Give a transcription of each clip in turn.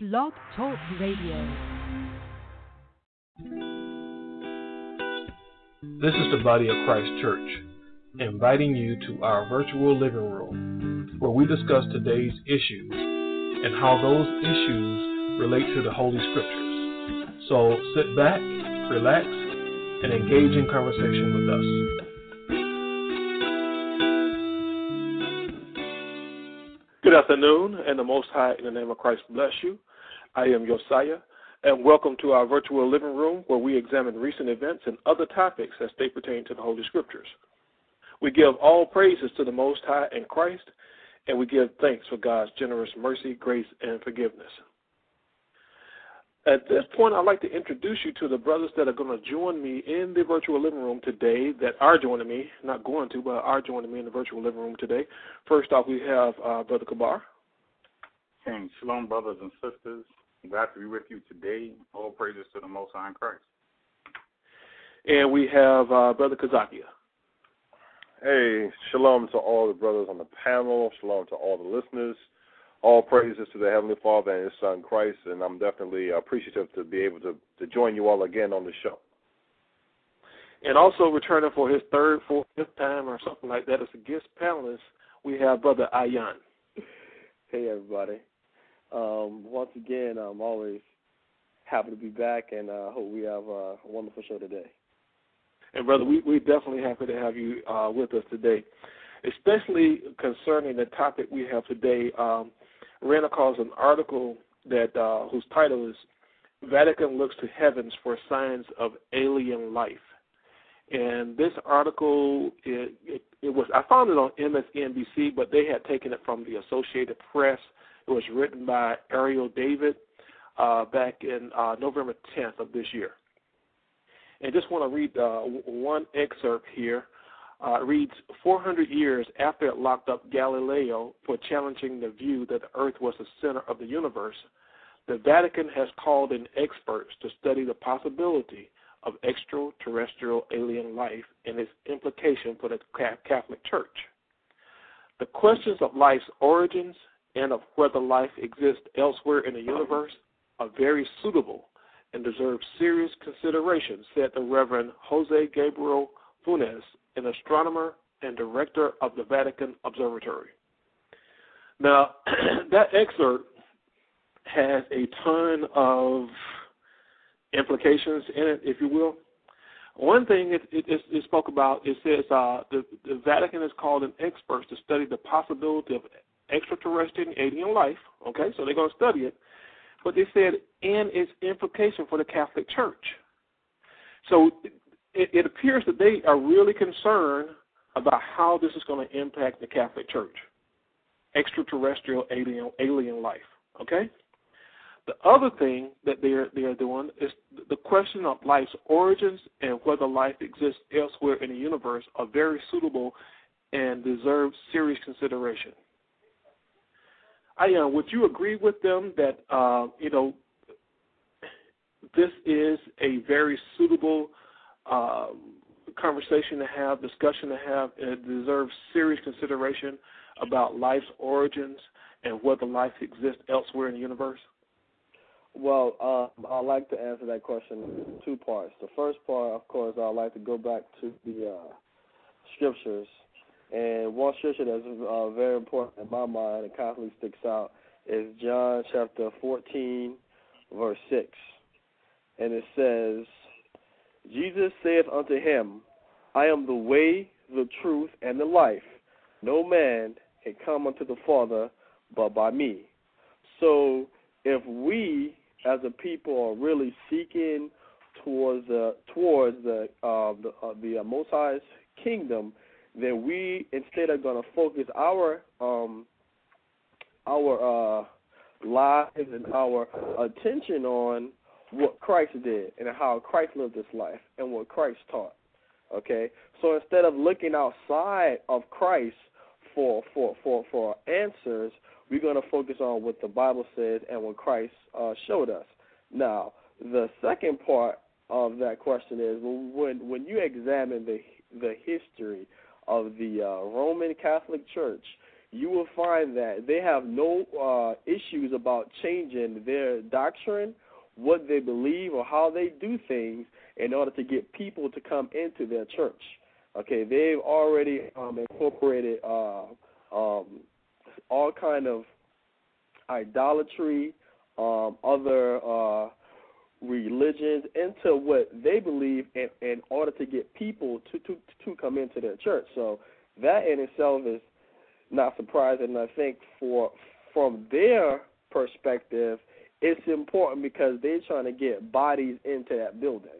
Blog Talk Radio. This is the Body of Christ Church, inviting you to our virtual living room where we discuss today's issues and how those issues relate to the Holy Scriptures. So sit back, relax, and engage in conversation with us. Good afternoon, and the Most High, in the name of Christ, bless you. I am Josiah, and welcome to our virtual living room where we examine recent events and other topics as they pertain to the Holy Scriptures. We give all praises to the Most High in Christ, and we give thanks for God's generous mercy, grace, and forgiveness. At this point, I'd like to introduce you to the brothers that are going to join me in the virtual living room today, that are joining me, not going to, but are joining me in the virtual living room today. First off, we have uh, Brother Kabar. And shalom, brothers and sisters. I'm glad to be with you today. All praises to the Most High in Christ. And we have uh, Brother Kazakia. Hey, shalom to all the brothers on the panel. Shalom to all the listeners all praises to the Heavenly Father and His Son Christ, and I'm definitely appreciative to be able to, to join you all again on the show. And also returning for his third, fourth, fifth time or something like that as a guest panelist, we have Brother Ayan. Hey everybody. Um, once again, I'm always happy to be back, and I uh, hope we have a wonderful show today. And brother, we we're definitely happy to have you uh, with us today, especially concerning the topic we have today. Um, ran across an article that uh, whose title is "Vatican looks to heavens for signs of alien life," and this article it, it, it was I found it on MSNBC, but they had taken it from the Associated Press. It was written by Ariel David uh, back in uh, November 10th of this year. And just want to read uh, one excerpt here uh, reads 400 years after it locked up Galileo for challenging the view that the Earth was the center of the universe, the Vatican has called in experts to study the possibility of extraterrestrial alien life and its implication for the Catholic Church. The questions of life's origins and of whether life exists elsewhere in the universe are very suitable and deserve serious consideration, said the Reverend Jose Gabriel Funes, an astronomer and director of the Vatican Observatory. Now, that excerpt has a ton of implications in it, if you will. One thing it, it, it spoke about, it says uh, the, the Vatican has called in experts to study the possibility of extraterrestrial alien life. Okay, so they're going to study it. But they said, and its implication for the Catholic Church. So it, it appears that they are really concerned about how this is going to impact the Catholic Church, extraterrestrial alien alien life. Okay. The other thing that they're they're doing is the question of life's origins and whether life exists elsewhere in the universe are very suitable and deserve serious consideration. I uh, would you agree with them that uh, you know this is a very suitable uh, conversation to have, discussion to have, and it deserves serious consideration about life's origins and whether life exists elsewhere in the universe? Well, uh, I'd like to answer that question in two parts. The first part, of course, I'd like to go back to the uh, scriptures. And one scripture that's uh, very important in my mind and constantly sticks out is John chapter 14, verse 6. And it says, Jesus saith unto him, I am the way, the truth, and the life. No man can come unto the Father but by me. So if we as a people are really seeking towards the towards the uh, the, uh, the uh, Most High's kingdom, then we instead are going to focus our um our uh lives and our attention on what Christ did and how Christ lived his life and what Christ taught. Okay? So instead of looking outside of Christ for for for for answers, we're going to focus on what the Bible says and what Christ uh, showed us. Now, the second part of that question is when when you examine the the history of the uh, Roman Catholic Church, you will find that they have no uh, issues about changing their doctrine, what they believe, or how they do things in order to get people to come into their church. Okay, they've already um, incorporated uh, um, all kind of idolatry, um, other uh, religions into what they believe in, in order to get people to, to to come into their church. So that in itself is not surprising. I think for from their perspective, it's important because they're trying to get bodies into that building.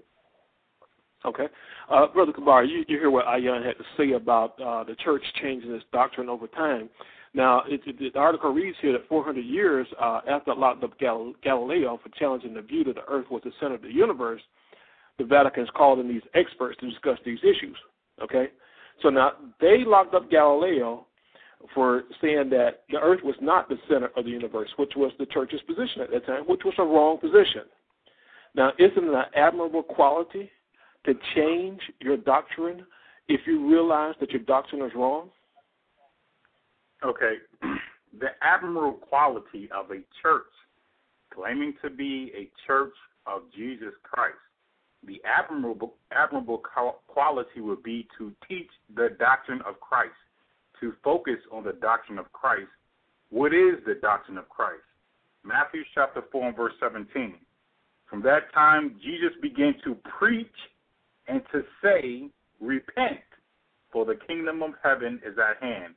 Okay. Uh, Brother Kabar, you, you hear what Ayan had to say about uh, the church changing its doctrine over time. Now, it, it, the article reads here that 400 years uh, after locked up Gal- Galileo for challenging the view that the Earth was the center of the universe, the Vatican has called in these experts to discuss these issues. Okay, so now they locked up Galileo for saying that the Earth was not the center of the universe, which was the church's position at that time, which was a wrong position. Now, isn't it an admirable quality to change your doctrine if you realize that your doctrine is wrong? Okay. The admirable quality of a church claiming to be a church of Jesus Christ, the admirable, admirable quality would be to teach the doctrine of Christ, to focus on the doctrine of Christ. What is the doctrine of Christ? Matthew chapter 4 and verse 17. From that time, Jesus began to preach and to say, Repent, for the kingdom of heaven is at hand.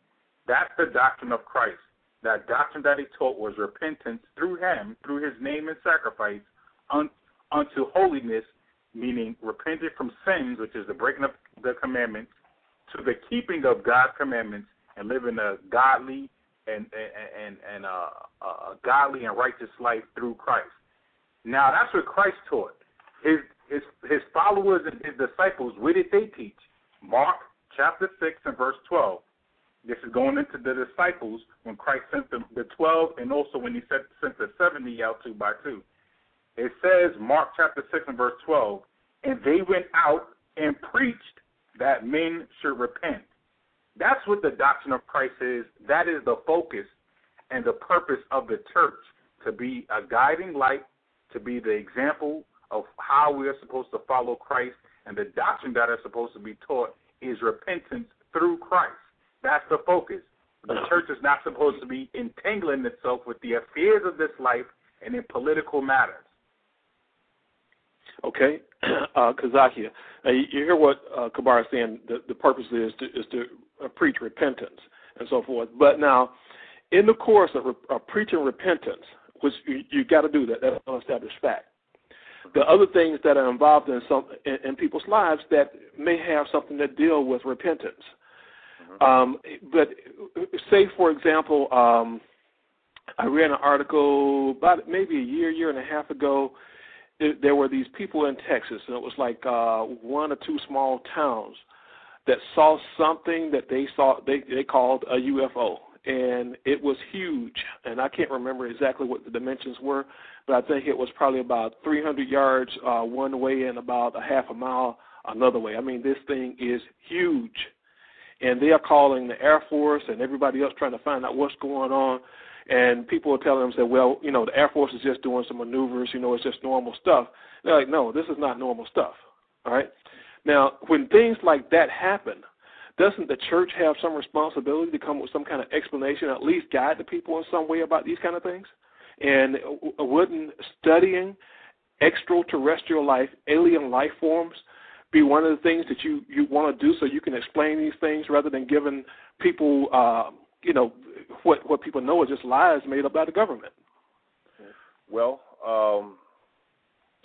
That's the doctrine of Christ. That doctrine that he taught was repentance through him, through his name and sacrifice, un, unto holiness, meaning repenting from sins, which is the breaking of the commandments, to the keeping of God's commandments and living a godly and and and uh, a godly and righteous life through Christ. Now that's what Christ taught. His his his followers and his disciples, what did they teach? Mark chapter six and verse twelve. This is going into the disciples when Christ sent them the twelve, and also when He sent sent the seventy out two by two. It says Mark chapter six and verse twelve, and they went out and preached that men should repent. That's what the doctrine of Christ is. That is the focus and the purpose of the church to be a guiding light, to be the example of how we are supposed to follow Christ, and the doctrine that is supposed to be taught is repentance through Christ. That's the focus. The church is not supposed to be entangling itself with the affairs of this life and in political matters. Okay, uh, Kazakia, uh, you hear what uh, Kabar is saying. The, the purpose is to, is to uh, preach repentance and so forth. But now, in the course of re- uh, preaching repentance, which you, you got to do that, that's an established fact. The other things that are involved in some in, in people's lives that may have something to deal with repentance. Mm-hmm. Um, but say, for example, um, I read an article about maybe a year, year and a half ago. It, there were these people in Texas, and it was like uh, one or two small towns that saw something that they saw they they called a UFO, and it was huge. And I can't remember exactly what the dimensions were, but I think it was probably about 300 yards uh, one way and about a half a mile another way. I mean, this thing is huge, and they are calling the Air Force and everybody else trying to find out what's going on. And people are telling them, that, well, you know, the Air Force is just doing some maneuvers. You know, it's just normal stuff. They're like, no, this is not normal stuff. All right. Now, when things like that happen, doesn't the church have some responsibility to come with some kind of explanation, at least guide the people in some way about these kind of things? And wouldn't studying extraterrestrial life, alien life forms, be one of the things that you you want to do so you can explain these things rather than giving people, uh, you know, what what people know is just lies made up by the government? Well, um,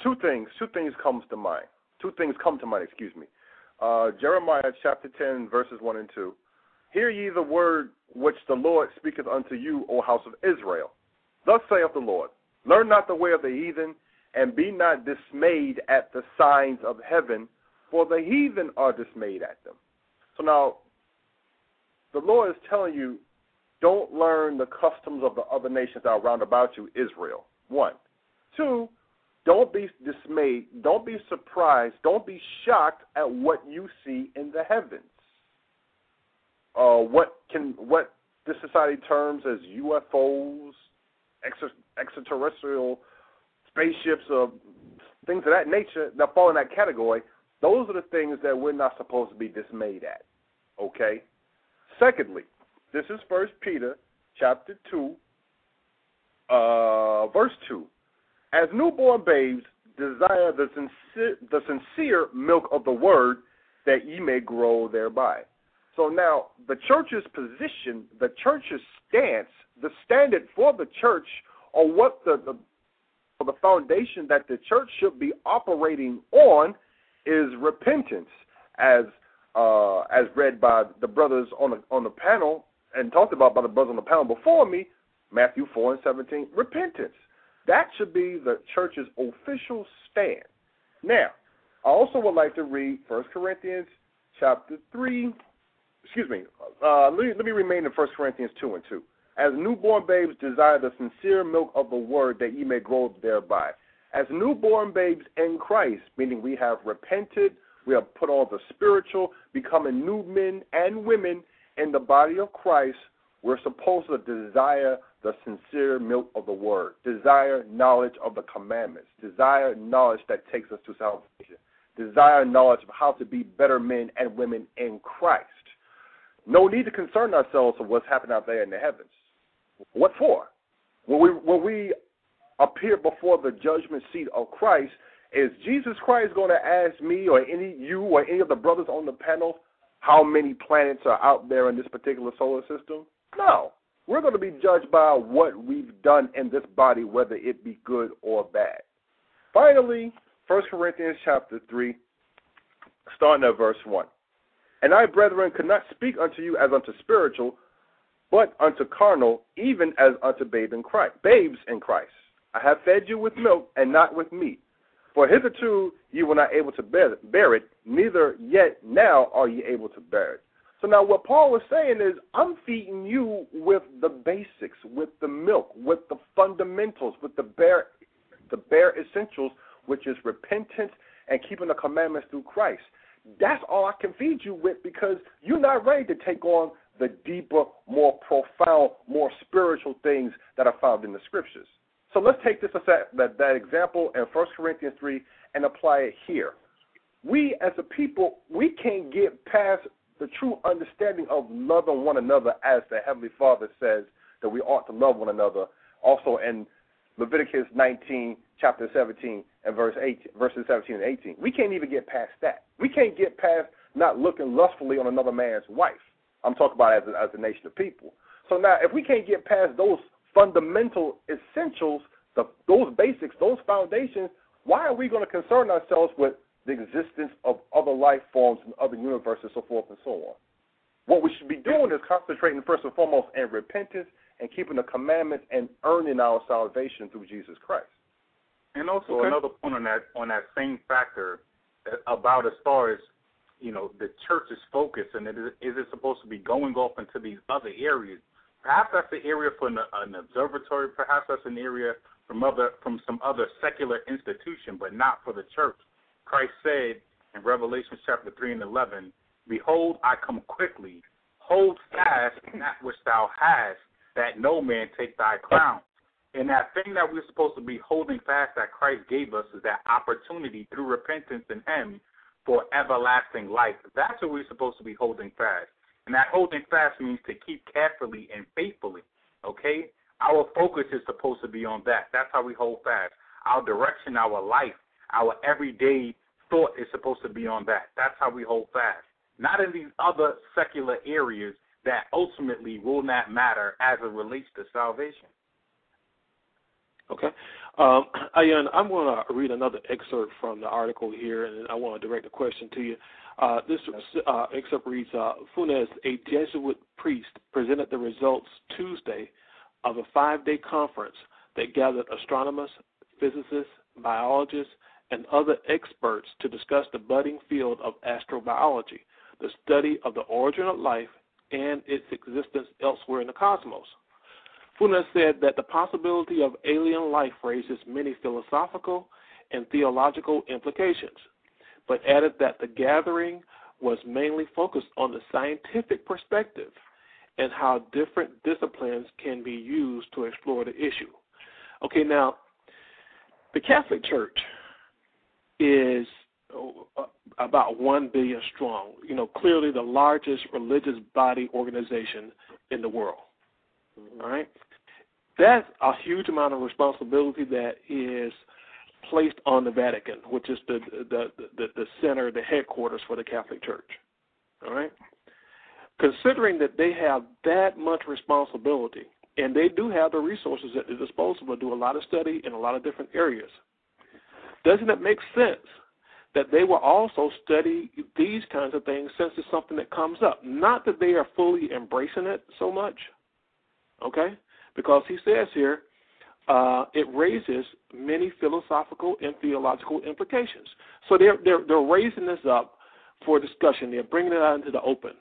two things. Two things comes to mind. Two things come to mind. Excuse me. Uh, Jeremiah chapter ten verses one and two. Hear ye the word which the Lord speaketh unto you, O house of Israel. Thus saith the Lord Learn not the way of the heathen, and be not dismayed at the signs of heaven, for the heathen are dismayed at them. So now, the Lord is telling you, don't learn the customs of the other nations that are round about you, Israel. One. Two, don't be dismayed. Don't be surprised. Don't be shocked at what you see in the heavens. Uh, what can what this society terms as UFOs, extraterrestrial spaceships, or things of that nature that fall in that category, those are the things that we're not supposed to be dismayed at. Okay? Secondly, this is First Peter chapter 2, uh, verse 2. As newborn babes, desire the sincere, the sincere milk of the word that ye may grow thereby. So now, the church's position, the church's stance, the standard for the church, or what the, the the foundation that the church should be operating on is repentance, as uh, as read by the brothers on the on the panel and talked about by the brothers on the panel before me, Matthew four and seventeen. Repentance. That should be the church's official stand. Now, I also would like to read First Corinthians chapter three. Excuse me. Uh, let me let me remain in First Corinthians two and two. As newborn babes desire the sincere milk of the word that ye may grow thereby. As newborn babes in Christ, meaning we have repented, we have put on the spiritual, becoming new men and women in the body of Christ, we're supposed to desire the sincere milk of the word, desire knowledge of the commandments, desire knowledge that takes us to salvation, desire knowledge of how to be better men and women in Christ. No need to concern ourselves with what's happening out there in the heavens. What for? When we when we appear before the judgment seat of Christ, is Jesus Christ going to ask me or any you or any of the brothers on the panel how many planets are out there in this particular solar system? No. We're going to be judged by what we've done in this body, whether it be good or bad. Finally, 1 Corinthians chapter 3, starting at verse 1. And I, brethren, could not speak unto you as unto spiritual, but unto carnal, even as unto babe in Christ, babes in Christ. I have fed you with milk and not with meat. For hitherto you were not able to bear, it, neither yet now are ye able to bear it. So now what Paul was saying is, I'm feeding you with the basics, with the milk, with the fundamentals, with the bare, the bare essentials, which is repentance and keeping the commandments through Christ. That's all I can feed you with because you're not ready to take on the deeper, more profound, more spiritual things that are found in the scriptures. So let's take this that, that example in 1 Corinthians 3 and apply it here. We as a people, we can't get past the true understanding of loving one another as the Heavenly Father says that we ought to love one another. Also in Leviticus 19, chapter 17, and verse 18, verses 17 and 18. We can't even get past that. We can't get past not looking lustfully on another man's wife. I'm talking about as a, as a nation of people. So now, if we can't get past those fundamental essentials, the, those basics, those foundations, why are we going to concern ourselves with the existence of other life forms and other universes, so forth and so on? What we should be doing is concentrating first and foremost in repentance and keeping the commandments and earning our salvation through Jesus Christ. And also okay. another point on that on that same factor uh, about as far as you know the church's focus and it is, is it supposed to be going off into these other areas? Perhaps that's the area for an, an observatory. Perhaps that's an area from other from some other secular institution, but not for the church. Christ said in Revelation chapter three and eleven, "Behold, I come quickly. Hold fast that which thou hast, that no man take thy crown." And that thing that we're supposed to be holding fast that Christ gave us is that opportunity through repentance in Him for everlasting life. That's what we're supposed to be holding fast. And that holding fast means to keep carefully and faithfully. Okay? Our focus is supposed to be on that. That's how we hold fast. Our direction, our life, our everyday thought is supposed to be on that. That's how we hold fast. Not in these other secular areas that ultimately will not matter as it relates to salvation. Okay. Um, Ayan, I'm going to read another excerpt from the article here, and I want to direct a question to you. Uh, this uh, excerpt reads uh, Funes, a Jesuit priest, presented the results Tuesday of a five day conference that gathered astronomers, physicists, biologists, and other experts to discuss the budding field of astrobiology, the study of the origin of life and its existence elsewhere in the cosmos. Funes said that the possibility of alien life raises many philosophical and theological implications, but added that the gathering was mainly focused on the scientific perspective and how different disciplines can be used to explore the issue. Okay, now, the Catholic Church is uh, about 1 billion strong, you know, clearly the largest religious body organization in the world. Mm-hmm. All right? That's a huge amount of responsibility that is placed on the Vatican, which is the the the, the center, the headquarters for the Catholic Church. All right. Considering that they have that much responsibility, and they do have the resources at their disposal to do a lot of study in a lot of different areas, doesn't it make sense that they will also study these kinds of things since it's something that comes up? Not that they are fully embracing it so much, okay? Because he says here, uh, it raises many philosophical and theological implications. So they're, they're, they're raising this up for discussion. They're bringing it out into the open.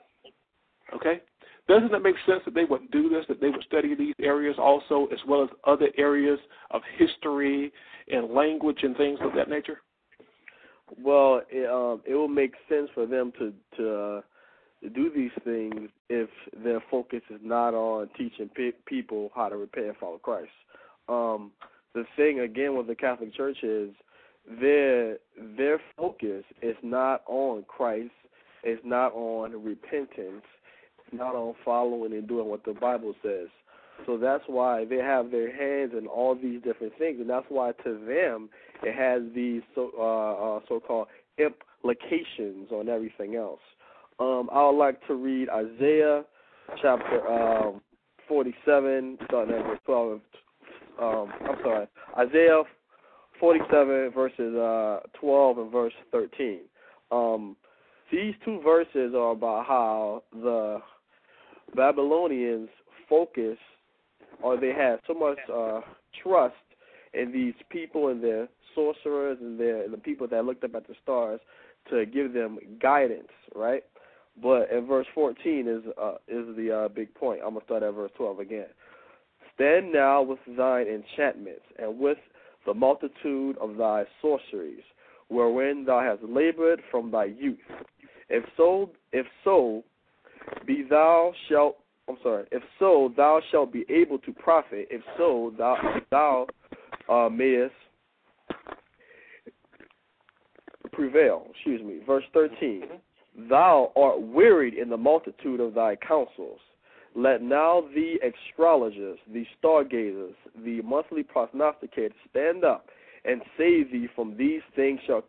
Okay? Doesn't it make sense that they would do this, that they would study these areas also, as well as other areas of history and language and things of that nature? Well, it, um, it will make sense for them to to, uh, do these things if their focus is not on teaching pe- people how to repent and follow Christ. Um, the thing again with the Catholic Church is their their focus is not on Christ, it's not on repentance, it's not on following and doing what the Bible says. So that's why they have their hands in all these different things, and that's why to them it has these so uh, uh, so-called implications on everything else. Um, I would like to read Isaiah chapter um, 47, starting at verse 12. Um, I'm sorry, Isaiah 47 verses uh, 12 and verse 13. Um, these two verses are about how the Babylonians focus or they had so much uh, trust in these people and their sorcerers and their and the people that looked up at the stars to give them guidance, right? But in verse 14 is uh, is the uh, big point. I'm gonna start at verse 12 again. Stand now with thine enchantments and with the multitude of thy sorceries, wherein thou hast labored from thy youth. If so, if so, be thou shalt. I'm sorry. If so, thou shalt be able to profit. If so, thou thou uh, mayest prevail. Excuse me. Verse 13. Thou art wearied in the multitude of thy counsels. Let now the astrologers, the stargazers, the monthly prognosticators stand up and save thee from these things shall,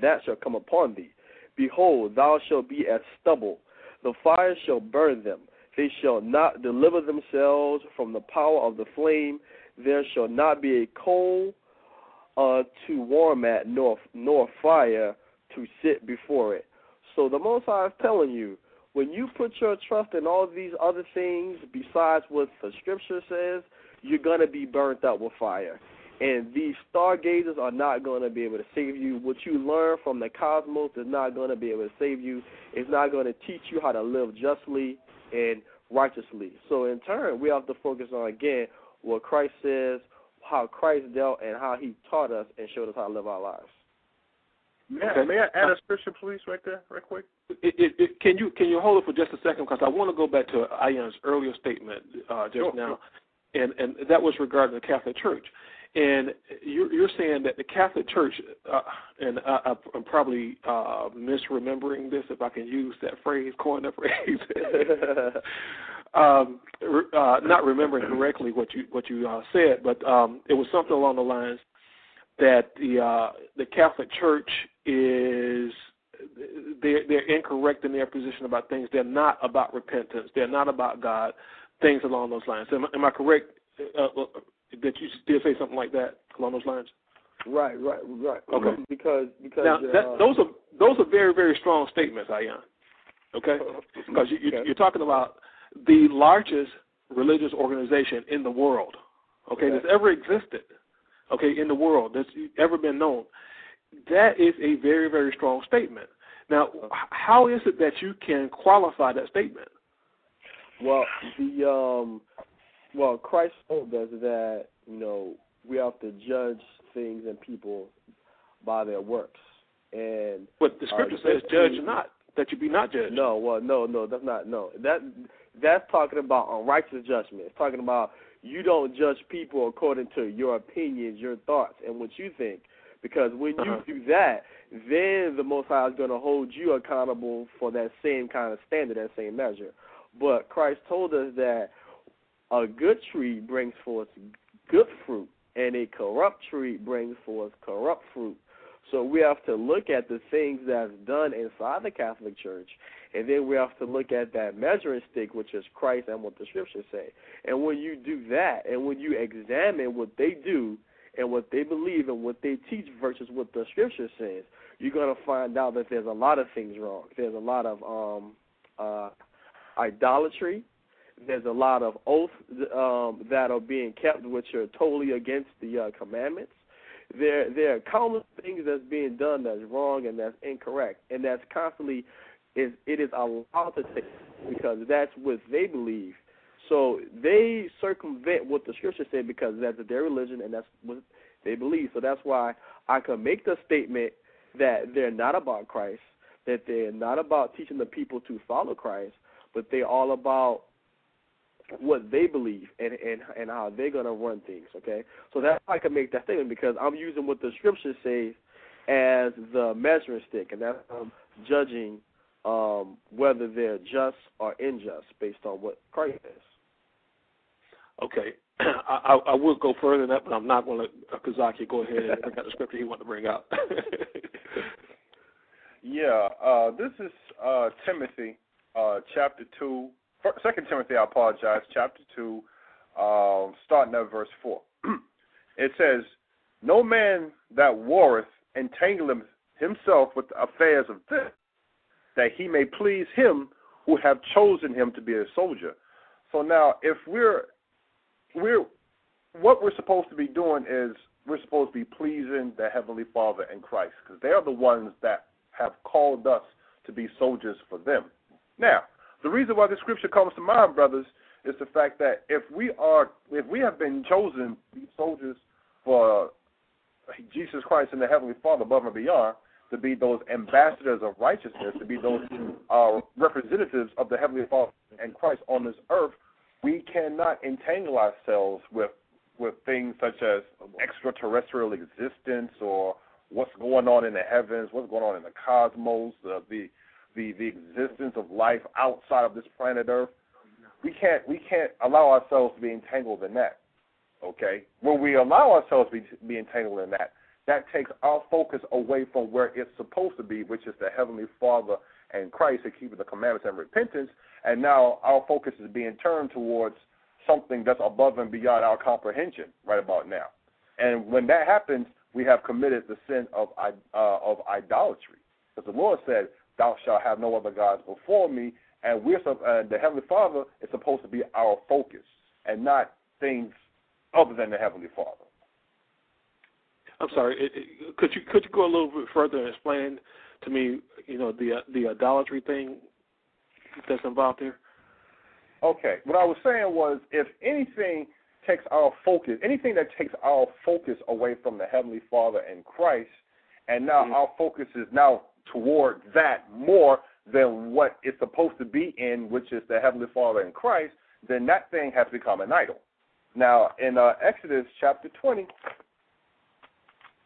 that shall come upon thee. Behold, thou shalt be as stubble. The fire shall burn them. They shall not deliver themselves from the power of the flame. There shall not be a coal uh, to warm at, nor nor fire to sit before it. So the Most High is telling you when you put your trust in all these other things besides what the scripture says, you're going to be burnt up with fire. And these stargazers are not going to be able to save you. What you learn from the cosmos is not going to be able to save you. It's not going to teach you how to live justly and righteously. So, in turn, we have to focus on, again, what Christ says, how Christ dealt, and how he taught us and showed us how to live our lives. May I, may I add a scripture, please, right there, right quick? It, it, it, can you can you hold it for just a second because I want to go back to Ayan's earlier statement uh, just sure, now, sure. and and that was regarding the Catholic Church, and you're you're saying that the Catholic Church, uh, and I, I'm probably uh, misremembering this if I can use that phrase, coin that phrase. um, uh, not remembering correctly what you what you uh, said, but um, it was something along the lines that the uh, the Catholic Church is they're they're incorrect in their position about things. They're not about repentance. They're not about God. Things along those lines. Am, am I correct uh, uh, that you did say something like that along those lines? Right, right, right. Okay. Because because now uh, those are those are very very strong statements, Ayan. Okay, because you, you, Okay. you're talking about the largest religious organization in the world. Okay, Okay. that's ever existed. Okay, in the world that's ever been known. That is a very very strong statement. Now, how is it that you can qualify that statement? Well, the um, well, Christ told us that you know we have to judge things and people by their works, and But the scripture Uh, says, "Judge not, that you be not judged." no, well, no, no, that's not no that that's talking about unrighteous judgment. It's talking about you don't judge people according to your opinions, your thoughts, and what you think. Because when you Uh-huh. do that, then the Most High is going to hold you accountable for that same kind of standard, that same measure. But Christ told us that a good tree brings forth good fruit, and a corrupt tree brings forth corrupt fruit. So we have to look at the things that's done inside the Catholic Church, and then we have to look at that measuring stick, which is Christ and what the Scriptures say. And when you do that, and when you examine what they do and what they believe and what they teach versus what the Scripture says, you're to find out that there's a lot of things wrong. There's a lot of um, uh, idolatry. There's a lot of oaths um, that are being kept, which are totally against the uh, commandments. There, there are countless things that's being done that's wrong and that's incorrect, and that's constantly is it is allowed to take because that's what they believe. So they circumvent what the scripture said because that's their religion and that's what they believe. So that's why I can make the statement that they're not about Christ, that they're not about teaching the people to follow Christ, but they're all about what they believe and and and how they're gonna run things. Okay, so that's how I can make that statement because I'm using what the scripture says as the measuring stick, and that's um, judging um, whether they're just or unjust based on what Christ says. Okay. I, I, I go further than that, but I'm not going to. Uh, Kazaki, go ahead and bring out the scripture he wanted to bring out. Yeah, uh, this is uh, Timothy, uh, chapter 2. fir- Second Timothy, I apologize, chapter 2, um, starting at verse 4. it says, No man that warreth entangleth himself with the affairs of this, that he may please him who have chosen him to be a soldier. So now, if we're we're what we're supposed to be doing is we're supposed to be pleasing the heavenly Father and Christ because they are the ones that have called us to be soldiers for them. Now, the reason why this scripture comes to mind, brothers, is the fact that if we are if we have been chosen to be soldiers for Jesus Christ and the heavenly Father above and beyond, to be those ambassadors of righteousness, to be those uh, representatives of the heavenly Father and Christ on this earth, we cannot entangle ourselves with with things such as extraterrestrial existence or what's going on in the heavens, what's going on in the cosmos, the the the existence of life outside of this planet Earth. We can't we can't allow ourselves to be entangled in that. Okay, when we allow ourselves to be, be entangled in that, that takes our focus away from where it's supposed to be, which is the heavenly Father and Christ and keeping the commandments and repentance. And now our focus is being turned towards something that's above and beyond our comprehension right about now. And when that happens, we have committed the sin of uh, of idolatry. Because the Lord said, "Thou shalt have no other gods before me." And we're uh, the Heavenly Father is supposed to be our focus, and not things other than the Heavenly Father. I'm sorry. It, it, could you could you go a little bit further and explain to me, you know, the the idolatry thing that's involved here? Okay. What I was saying was, if anything takes our focus, anything that takes our focus away from the Heavenly Father and Christ, and now Mhm. our focus is now toward that more than what it's supposed to be in, which is the Heavenly Father and Christ, then that thing has become an idol. Now, in uh, Exodus chapter 20,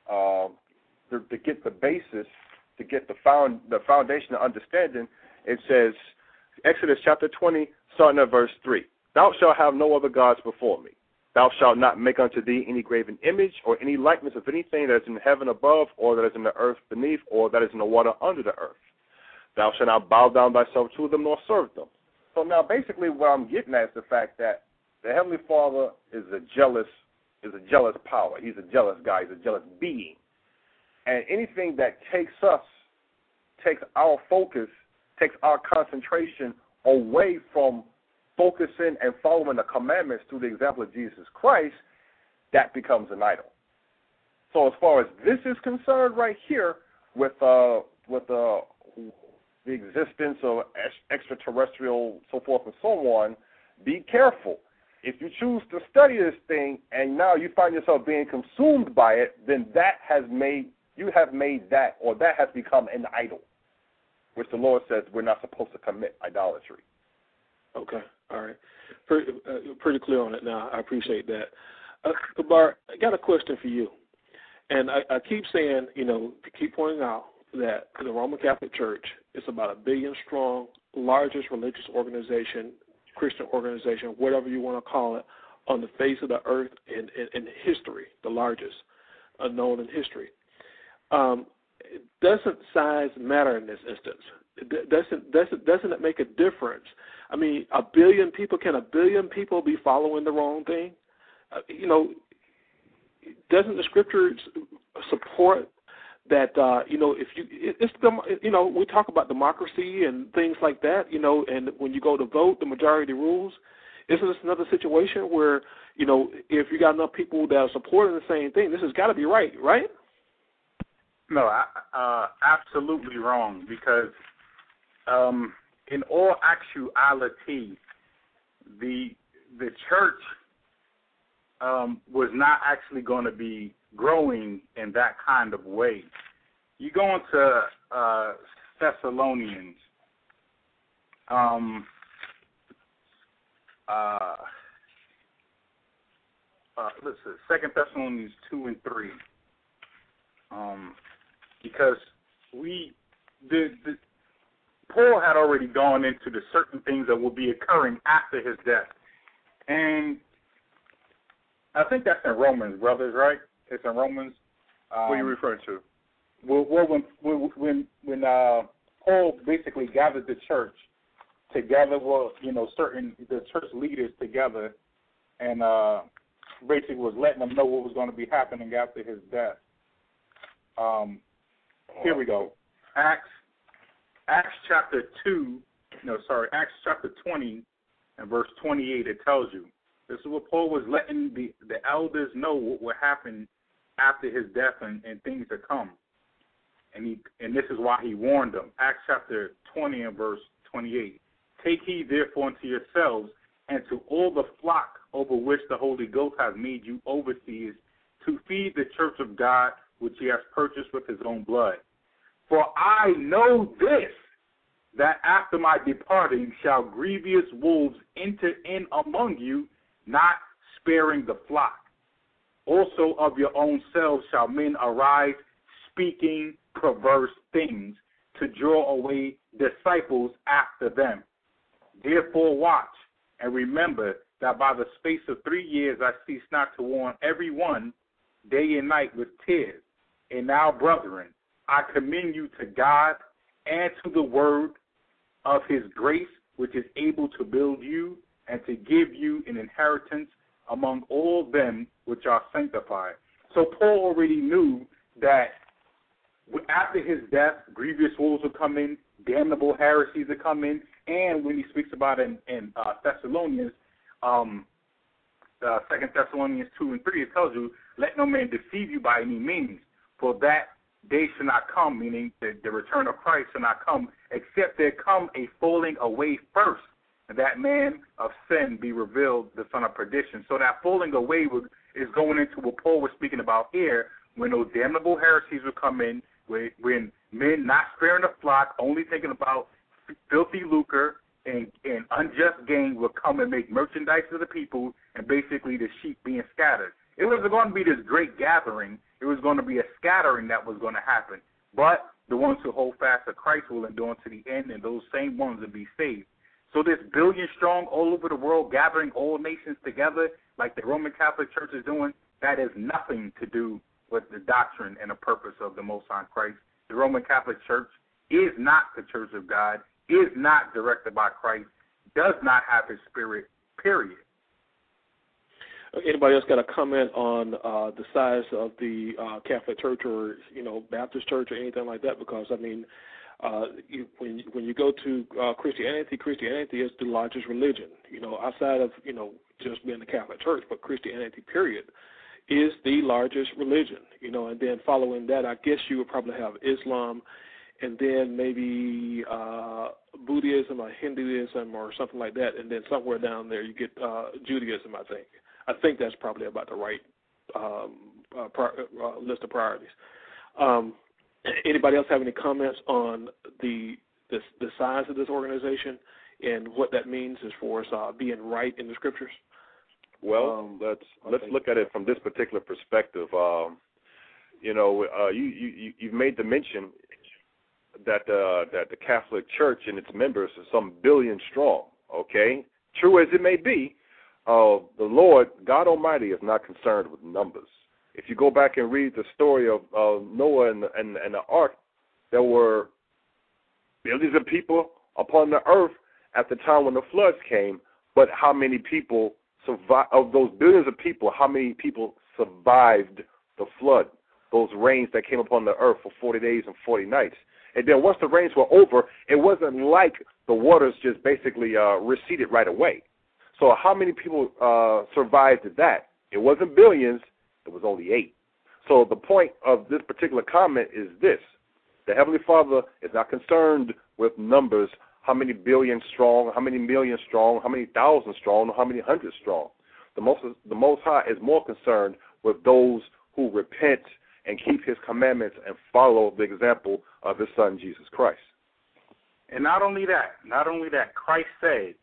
um, to, to get the basis, to get the found the foundation of understanding, it says Exodus chapter 20, starting at verse 3. Thou shalt have no other gods before me. Thou shalt not make unto thee any graven image or any likeness of anything that is in heaven above, or that is in the earth beneath, or that is in the water under the earth. Thou shalt not bow down thyself to them nor serve them. So now basically what I'm getting at is the fact that the Heavenly Father is a jealous is a jealous power. He's a jealous guy, he's a jealous being. And anything that takes us, takes our focus, takes our concentration away from focusing and following the commandments through the example of Jesus Christ, that becomes an idol. So as far as this is concerned, right here, with uh, with uh, the existence of extraterrestrial, so forth and so on, be careful. If you choose to study this thing and now you find yourself being consumed by it, then that has made you have made that or that has become an idol, which the Lord says we're not supposed to commit idolatry. Okay. All right. Pretty, uh, pretty clear on it now. I appreciate that. Uh, Bar, I got a question for you. And I, I keep saying, you know, keep pointing out that the Roman Catholic Church is about a billion strong, largest religious organization, Christian organization, whatever you want to call it, on the face of the earth in, in, in history, the largest uh, known in history. Um, doesn't size matter in this instance? Doesn't doesn't doesn't it make a difference? I mean, a billion people can a billion people be following the wrong thing? Uh, you know, doesn't the scriptures support that uh you know if you it's the you know we talk about democracy and things like that you know and when you go to vote the majority rules isn't this another situation where you know if you got enough people that are supporting the same thing this has got to be right right no uh absolutely wrong because um in all actuality the the church um, was not actually going to be growing in that kind of way. You go into uh, Thessalonians, um, uh, uh, Second Thessalonians two and three, um, because we the, the Paul had already gone into the certain things that will be occurring after his death, and I think that's in Romans, brothers, right? It's in Romans. Um, what are you um, referring to? Well, when when when uh, Paul basically gathered the church together, well, you know, certain the church leaders together, and uh, basically was letting them know what was going to be happening after his death. Um, here we go. Acts Acts chapter two, no, sorry, Acts chapter twenty and verse twenty-eight. It tells you this is what Paul was letting the, the elders know what would happen after his death and, and things to come. And he and this is why he warned them. Acts chapter twenty and verse twenty eight. Take heed therefore unto yourselves and to all the flock over which the Holy Ghost has made you overseers to feed the church of God which he has purchased with his own blood. For I know this that after my departing shall grievous wolves enter in among you not sparing the flock. Also of your own selves shall men arise, speaking perverse things, to draw away disciples after them. Therefore watch, and remember that by the space of three years I cease not to warn every one day and night with tears. And now, brethren, I commend you to God and to the word of his grace, which is able to build you and to give you an inheritance among all them which are sanctified. So Paul already knew that after his death, grievous wolves will come in, damnable heresies will come in, and when he speaks about in, in uh, Thessalonians, um, uh, Second Thessalonians two and three, it tells you, "Let no man deceive you by any means, for that day shall not come, meaning the, the return of Christ shall not come, except there come a falling away first, and that man of sin be revealed, the son of perdition. So that falling away is going into what Paul was speaking about here, when those damnable heresies will come in, when men not sparing the flock, only thinking about filthy lucre and, and unjust gain will come and make merchandise of the people, and basically the sheep being scattered. It was going to be this great gathering. It was going to be a scattering that was going to happen. But the ones who hold fast to Christ will endure to the end, and those same ones will be saved. So this billion strong all over the world, gathering all nations together, like the Roman Catholic Church is doing, that has nothing to do with the doctrine and the purpose of the Most High Christ. The Roman Catholic Church is not the Church of God, is not directed by Christ, does not have His Spirit. Period. Anybody else got a comment on uh, the size of the uh, Catholic Church or you know Baptist Church or anything like that? Because I mean, uh, you, when when you go to uh, Christianity, Christianity is the largest religion. You know, outside of you know just being the Catholic Church, but Christianity, period, is the largest religion. You know, and then following that, I guess you would probably have Islam, and then maybe uh, Buddhism or Hinduism or something like that, and then somewhere down there you get uh, Judaism. I think. I think that's probably about the right um, uh, pri- uh, list of priorities. Um, Anybody else have any comments on the the, the size of this organization? and what that means as far as uh, being right in the scriptures? Well, Um, let's okay. let's look at it from this particular perspective. Um, you know, uh, you you you've made the mention that uh, that the Catholic Church and its members are some billion strong. Okay, true as it may be, uh, the Lord God Almighty is not concerned with numbers. If you go back and read the story of uh, Noah and, and and the ark, there were billions of people upon the earth at the time when the floods came. But how many people survived? Of those billions of people, how many people survived the flood? Those rains that came upon the earth for 40 days and 40 nights. And then once the rains were over, it wasn't like the waters just basically uh, receded right away. So how many people uh, survived that? It wasn't billions. It was only eight. So the point of this particular comment is this: the Heavenly Father is not concerned with numbers, how many billion strong, how many million strong, how many thousand strong, how many hundred strong. The most the Most High is more concerned with those who repent and keep His commandments and follow the example of His Son Jesus Christ. And not only that, not only that, Christ said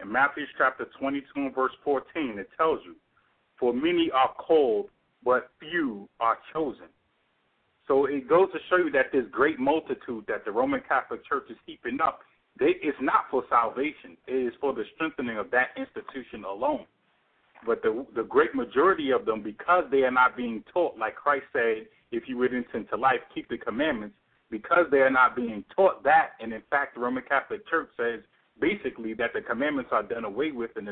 in Matthew chapter 22 and verse 14, it tells you, For many are called, but few are chosen. So it goes to show you that this great multitude that the Roman Catholic Church is heaping up, they, it's not for salvation. It is for the strengthening of that institution alone. But the the great majority of them, because they are not being taught, like Christ said, if you would enter into life, keep the commandments, because they are not being taught that, and in fact the Roman Catholic Church says basically that the commandments are done away with and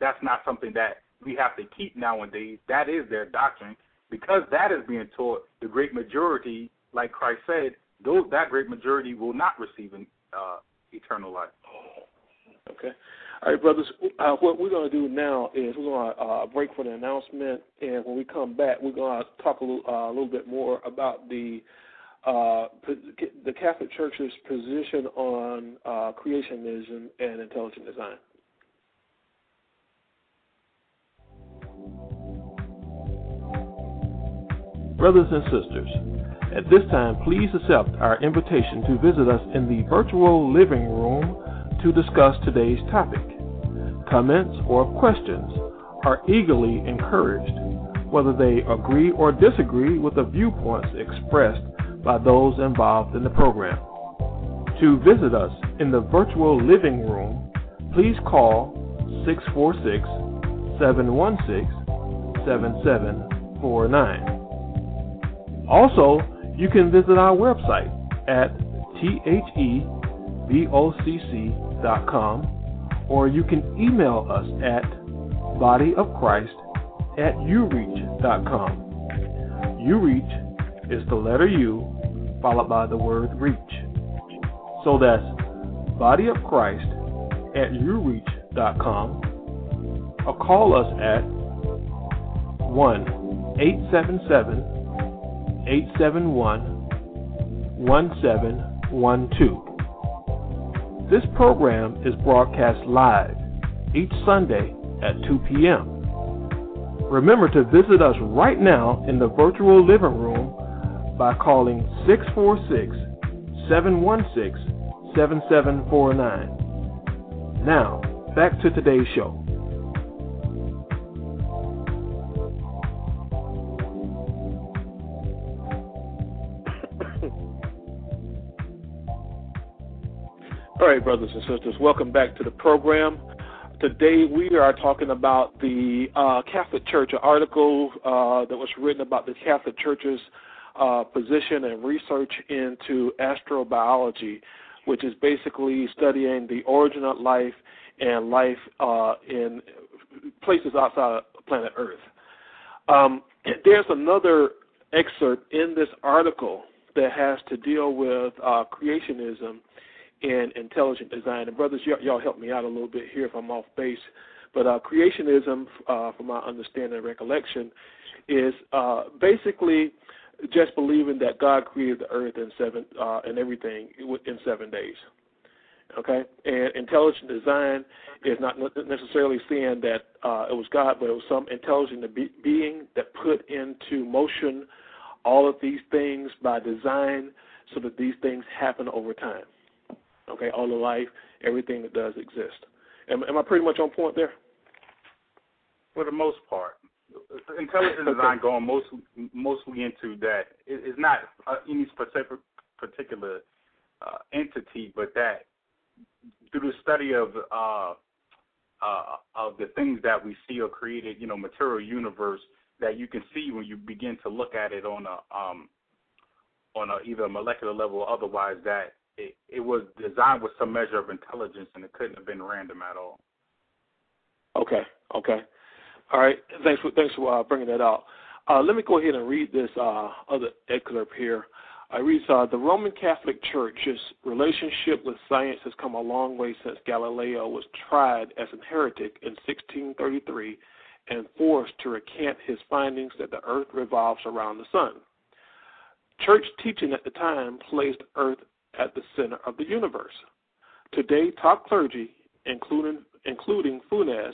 that's not something that we have to keep nowadays. That is their doctrine. Because that is being taught, the great majority, like Christ said, those that great majority will not receive an, uh, eternal life. Okay. All right, brothers. Uh, what we're going to do now is we're going to uh, break for the announcement, and when we come back, we're going to talk a little, uh, a little bit more about the uh, the Catholic Church's position on uh, creationism and intelligent design. Brothers and sisters, at this time, please accept our invitation to visit us in the virtual living room to discuss today's topic. Comments or questions are eagerly encouraged, whether they agree or disagree with the viewpoints expressed by those involved in the program. To visit us in the virtual living room, please call 646 716 7749. Also, you can visit our website at thebocc.com or you can email us at bodyofchrist at ureach.com. Ureach is the letter U followed by the word reach. So that's body of Christ at ureach.com or call us at 1 877 871 1712. This program is broadcast live each Sunday at 2 p.m. Remember to visit us right now in the virtual living room by calling 646 716 7749. Now, back to today's show. All right, brothers and sisters, welcome back to the program. Today we are talking about the uh, Catholic Church, an article uh, that was written about the Catholic Church's uh, position and research into astrobiology, which is basically studying the origin of life and life uh, in places outside of planet Earth. Um, there's another excerpt in this article that has to deal with uh, creationism and intelligent design. And brothers, y- y'all help me out a little bit here if I'm off base. But uh, creationism, uh, from my understanding and recollection, is uh, basically just believing that God created the earth in seven uh, and everything in seven days. Okay, and intelligent design is not necessarily saying that uh, it was God, but it was some intelligent be- being that put into motion all of these things by design, so that these things happen over time. Okay, all the life, everything that does exist. Am, am I pretty much on point there? For the most part, intelligent design going mostly mostly into that. It's not uh, any specific particular uh, entity, but that through the study of uh, uh, of the things that we see or created, you know, material universe that you can see when you begin to look at it on a um, on a either a molecular level or otherwise that it, it was designed with some measure of intelligence and it couldn't have been random at all. Okay, okay, all right. Thanks for thanks for uh, bringing that out. Uh, let me go ahead and read this uh, other excerpt here. I read uh, the Roman Catholic Church's relationship with science has come a long way since Galileo was tried as a heretic in 1633 and forced to recant his findings that the earth revolves around the sun. Church teaching at the time placed earth at the center of the universe. Today, top clergy, including, including Funes,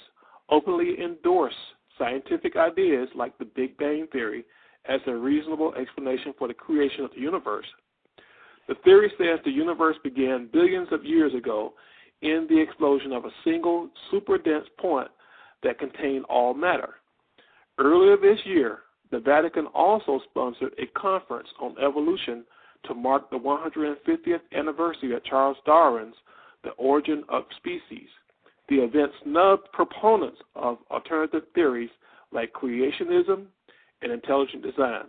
openly endorse scientific ideas like the Big Bang Theory as a reasonable explanation for the creation of the universe. The theory says the universe began billions of years ago in the explosion of a single super dense point that contained all matter. Earlier this year, the Vatican also sponsored a conference on evolution to mark the 150th anniversary of Charles Darwin's The Origin of Species. The event snubbed proponents of alternative theories like creationism and intelligent design,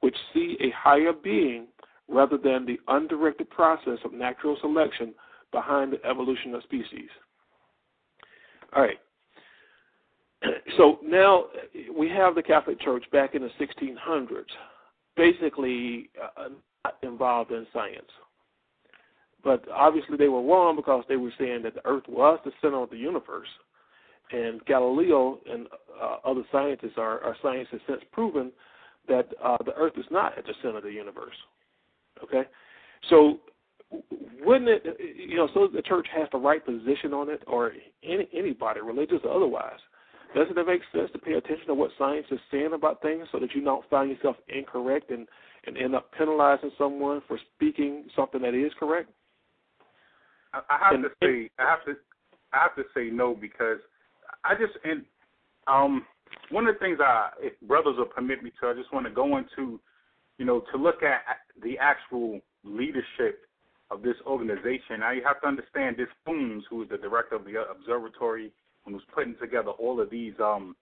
which see a higher being rather than the undirected process of natural selection behind the evolution of species. All right. So now we have the Catholic Church back in the 1600s, basically uh, involved in science. But obviously they were wrong because they were saying that the Earth was the center of the universe, and Galileo and uh, other scientists are, science has since proven that uh, the Earth is not at the center of the universe. Okay, so wouldn't it, you know, so the church has the right position on it, or any anybody, religious or otherwise, doesn't it make sense to pay attention to what science is saying about things, so that you don't find yourself incorrect and and end up penalizing someone for speaking something that is correct? I, I have and, to say, I have to, I have to say no because I just and um one of the things I, if brothers will permit me to, I just want to go into, you know, to look at the actual leadership of this organization. Now you have to understand this Funes, who is the director of the observatory and was putting together all of these, um,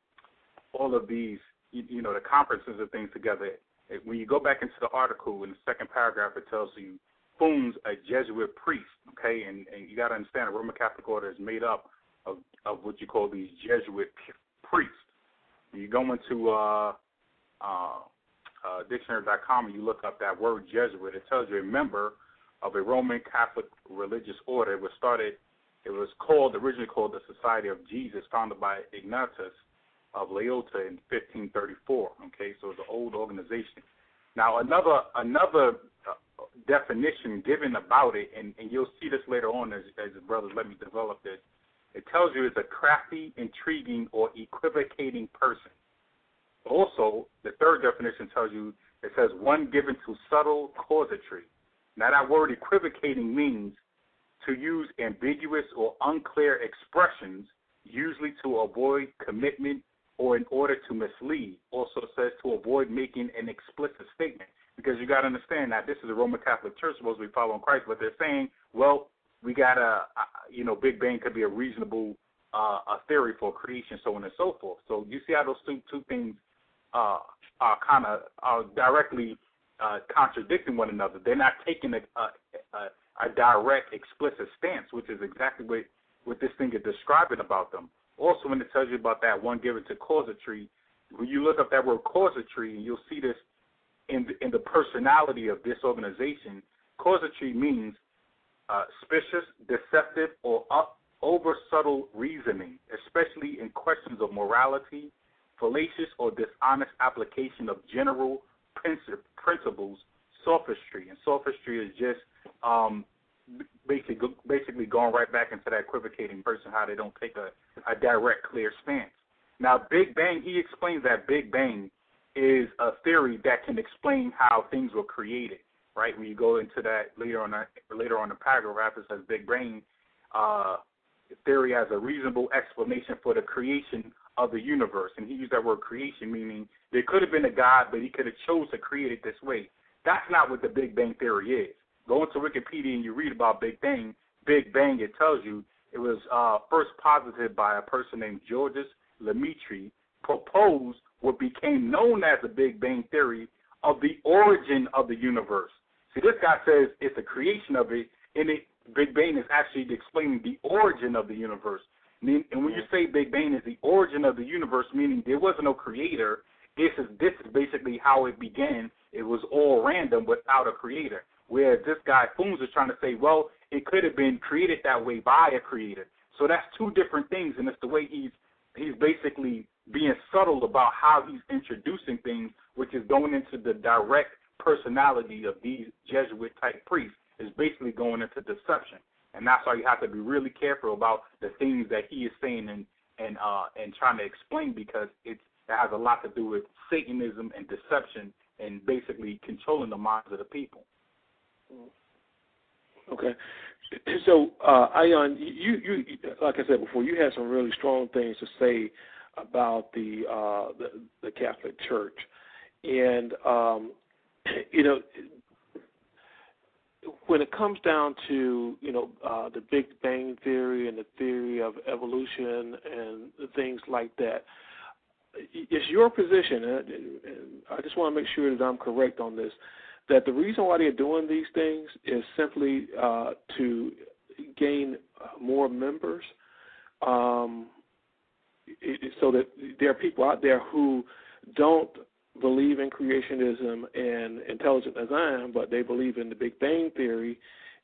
all of these, you, you know, the conferences and things together. When you go back into the article in the second paragraph, it tells you Funes, a Jesuit priest, okay, and, and you got to understand the Roman Catholic Order is made up of, of what you call these Jesuit priests. You go into uh, uh, uh, dictionary.com and you look up that word Jesuit, it tells you a member of a Roman Catholic religious order. It was started, it was called, originally called the Society of Jesus, founded by Ignatius of Loyola in 1534. Okay, so it's an old organization. Now, another another definition given about it, and, and you'll see this later on as, as the brothers let me develop this, it tells you it's a crafty, intriguing, or equivocating person. Also, the third definition tells you it says one given to subtle casuistry. Now, that word equivocating means to use ambiguous or unclear expressions, usually to avoid commitment or in order to mislead. Also says to avoid making an explicit statement. Because you got to understand that this is a Roman Catholic Church supposed to be following Christ, but they're saying, well, we got a, you know, Big Bang could be a reasonable uh, a theory for creation, so on and so forth. So you see how those two two things uh, are kind of are directly uh, contradicting one another. They're not taking a, a, a, direct, explicit stance, which is exactly what what this thing is describing about them. Also, when it tells you about that one given to casuistry, when you look up that word casuistry, you'll see this in the, in the personality of this organization. Casuistry means uh, suspicious, deceptive, or up, over subtle reasoning, especially in questions of morality, fallacious or dishonest application of general princip- principles, sophistry. And sophistry is just um, basically basically going right back into that equivocating person, how they don't take a, a direct, clear stance. Now, Big Bang, he explains that Big Bang is a theory that can explain how things were created. right? When you go into that later on that later on the paragraph, it says Big Bang uh, theory as a reasonable explanation for the creation of the universe, and he used that word creation, meaning there could have been a God, but he could have chose to create it this way. That's not what the Big Bang theory is. Go into Wikipedia and you read about Big Bang. Big Bang, it tells you it was uh, first posited by a person named Georges Lemaître, proposed what became known as the Big Bang theory of the origin of the universe. See, this guy says it's the creation of it, and it Big Bang is actually explaining the origin of the universe. And when you say Big Bang is the origin of the universe, meaning there was no creator, this is this is basically how it began. It was all random without a creator. Whereas this guy Funes is trying to say, well, it could have been created that way by a creator. So that's two different things, and it's the way he's he's basically being subtle about how he's introducing things, which is going into the direct personality of these Jesuit type priests, is basically going into deception. And that's why you have to be really careful about the things that he is saying and and uh and trying to explain because it's it has a lot to do with Satanism and deception and basically controlling the minds of the people. Okay. So, uh, Ion, you, you, like I said before, you had some really strong things to say about the uh, the, the Catholic Church, and um, you know, when it comes down to you know uh, the Big Bang theory and the theory of evolution and things like that, it's your position, and I just want to make sure that I'm correct on this. That the reason why they're doing these things is simply uh, to gain more members. Um, so that there are people out there who don't believe in creationism and intelligent design, but they believe in the Big Bang theory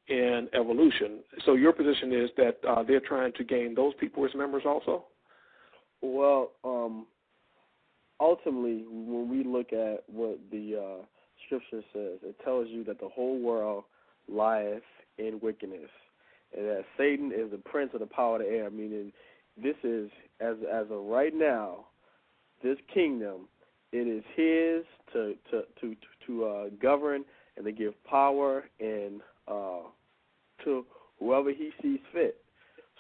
and evolution. So your position is that uh, they're trying to gain those people as members also. Well, um, ultimately, when we look at what the uh, scripture says, it tells you that the whole world lieth in wickedness, and that Satan is the prince of the power of the air, meaning this is as as of right now, this kingdom, it is his to to to to uh, govern and to give power and uh, to whoever he sees fit.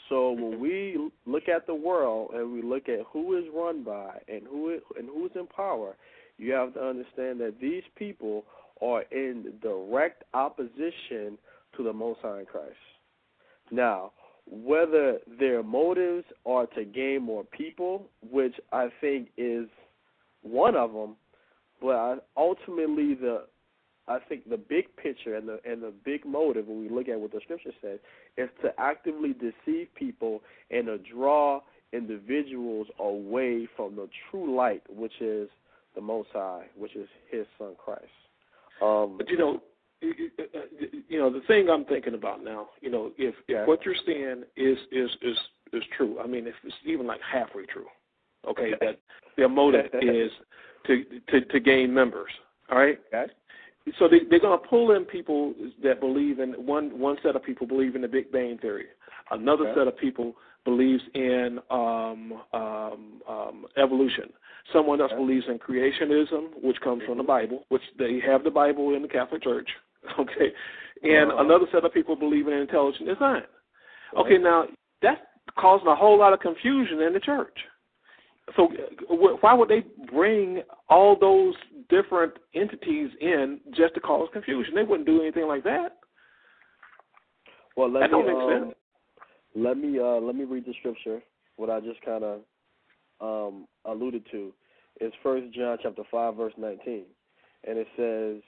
So when we look at the world and we look at who is run by and who is, and who's in power, you have to understand that these people are in direct opposition to the Most High Christ. Now, whether their motives are to gain more people, which I think is one of them, but ultimately the I think the big picture and the and the big motive when we look at what the scripture says is to actively deceive people and to draw individuals away from the true light, which is the Most High, which is His Son Christ. Um, but you know, you know the thing I'm thinking about now. You know, if, yeah. if what you're saying is is is is true, I mean, if it's even like halfway true, okay, that their motive is to to to gain members. All right. Okay. So they, they're going to pull in people that believe in one one set of people believe in the Big Bang theory. Another okay. set of people believes in um, um, um, evolution. Someone else okay. believes in creationism, which comes mm-hmm. from the Bible, which they have the Bible in the Catholic Church. Okay, and uh-huh. another set of people believe in intelligent design. Okay, now that's causing a whole lot of confusion in the church. So why would they bring all those different entities in just to cause confusion? They wouldn't do anything like that. Well, let that me um, let me uh, let me read the scripture. What I just kind of um, alluded to is First John chapter five verse nineteen, and it says,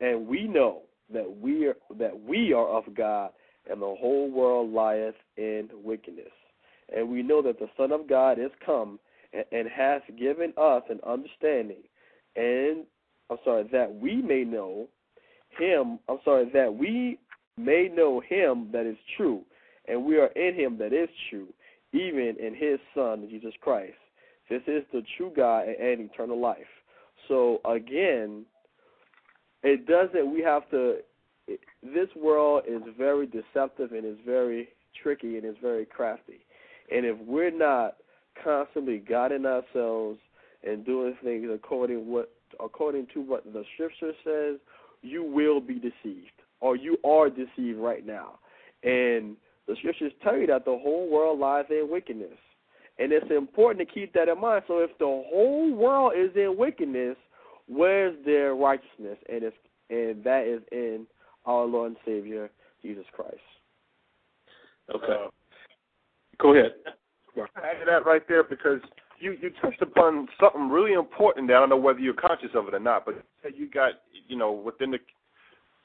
"And we know that we are that we are of God, and the whole world lieth in wickedness." And we know that the Son of God is come and, and hath given us an understanding, and I'm sorry that we may know him. I'm sorry that we may know him that is true, and we are in him that is true, even in his Son Jesus Christ. This is the true God and eternal life. So again, it doesn't. We have to. This world is very deceptive and is very tricky and is very crafty. And if we're not constantly guiding ourselves and doing things according what according to what the scripture says, you will be deceived, or you are deceived right now. And the scriptures tell you that the whole world lies in wickedness. And it's important to keep that in mind. So if the whole world is in wickedness, where's their righteousness? And it's and that is in our Lord and Savior Jesus Christ. Okay. Uh, Go ahead. Add that right there because you you touched upon something really important. There. I don't know whether you're conscious of it or not, but you got you know within the